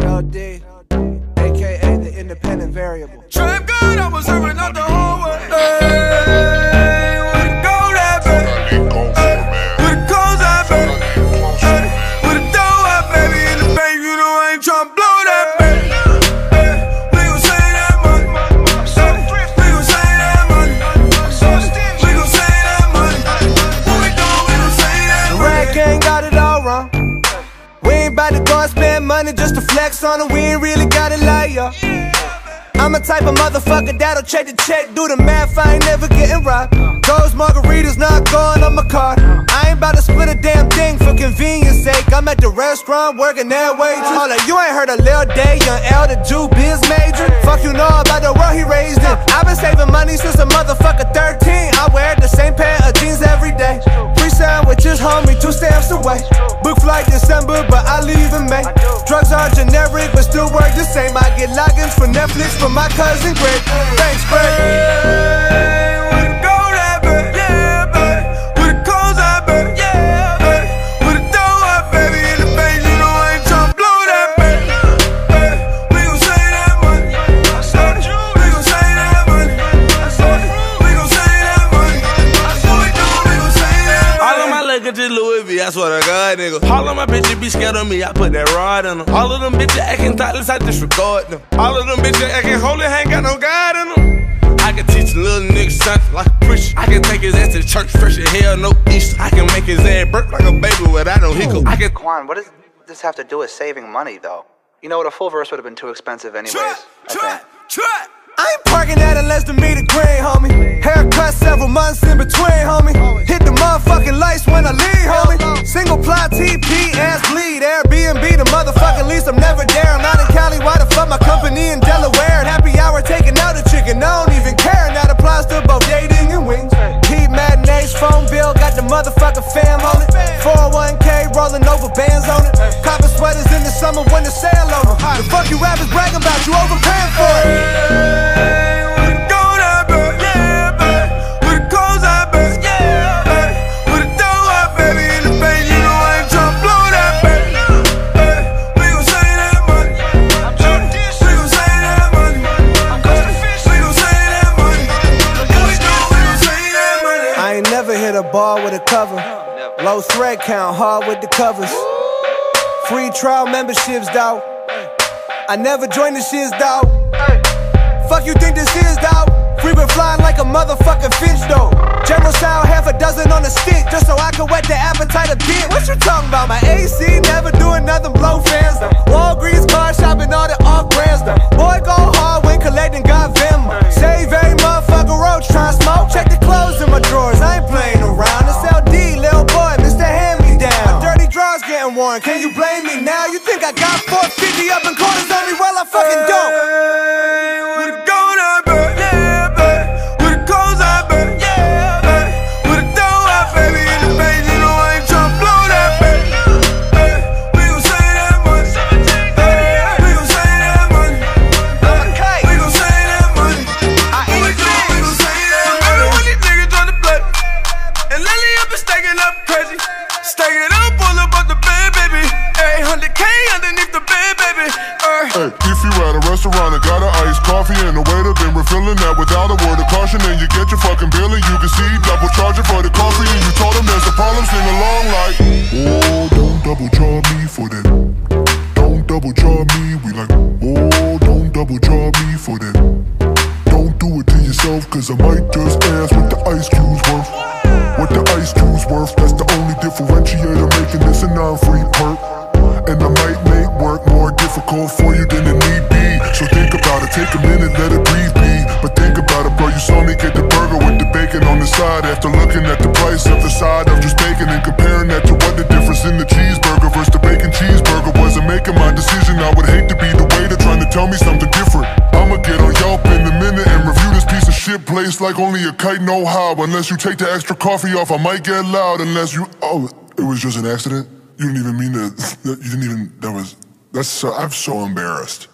LD, aka the independent variable. I was serving out the Go and spend money just to flex on. We ain't really got it like ya. I'm a type of motherfucker that'll check the check, do the math, I ain't never getting robbed. Those margaritas not going on my card. I ain't about to split a damn thing for convenience sake. I'm at the restaurant working that waitress. Hold up, you ain't heard a Lil Day, young L, the Jew biz major. Fuck you know about the world he raised in. I've been saving money since a motherfucker 13. Generic, but still work the same. I get logins for Netflix from my cousin Greg. Thanks, Greg. My bitches be scared of me, I put that rod in them. All of them bitches acting thoughtless, I disregard them. All of them bitches acting holy, ain't got no God in them. I can teach a little nigga something like a preacher. I can take his ass to church fresh as hell, no Easter. I can make his ass burp like a baby without no hiccup. I can Quan, what does this have to do with saving money, though? You know what? A full verse would have been too expensive, anyways. Trap, I trap, trap. I ain't parking at a less than meter green, homie. Haircut several months in between, homie. Hit the motherfucking lights a ball with a cover. Low thread count, hard with the covers. Free trial memberships, dawg. I never joined the shits, dawg. Fuck you think this is, dawg? We been flying like a motherfucking finch, though. General style, half a dozen on a stick, just so I can whet the appetite a bit. What you talking about? My AC never doing nothing, can you blame me now? You think I got 450 up in Hey, if you at a restaurant and got an iced coffee and the waiter been refilling that without a word of caution, and you get your fucking bill and you can see double charging for the coffee, and you told him there's a problem, sing along like, oh, don't double charge me for that. Don't double charge me. We like, oh, don't double charge me for that. Don't do it to yourself, cause I might just ask what the ice cube's worth. What the ice cube's worth, that's the only differentiator making this After looking at the price of the side of just bacon and comparing that to what the difference in the cheeseburger versus the bacon cheeseburger was. And making my decision, I would hate to be the waiter trying to tell me something different. I'ma get on Yelp in a minute and review this piece of shit place like only a kite know how. Unless you take the extra coffee off, I might get loud. Unless you, oh, it was just an accident. You didn't even mean to. You didn't even. That was. That's. So, I'm so embarrassed.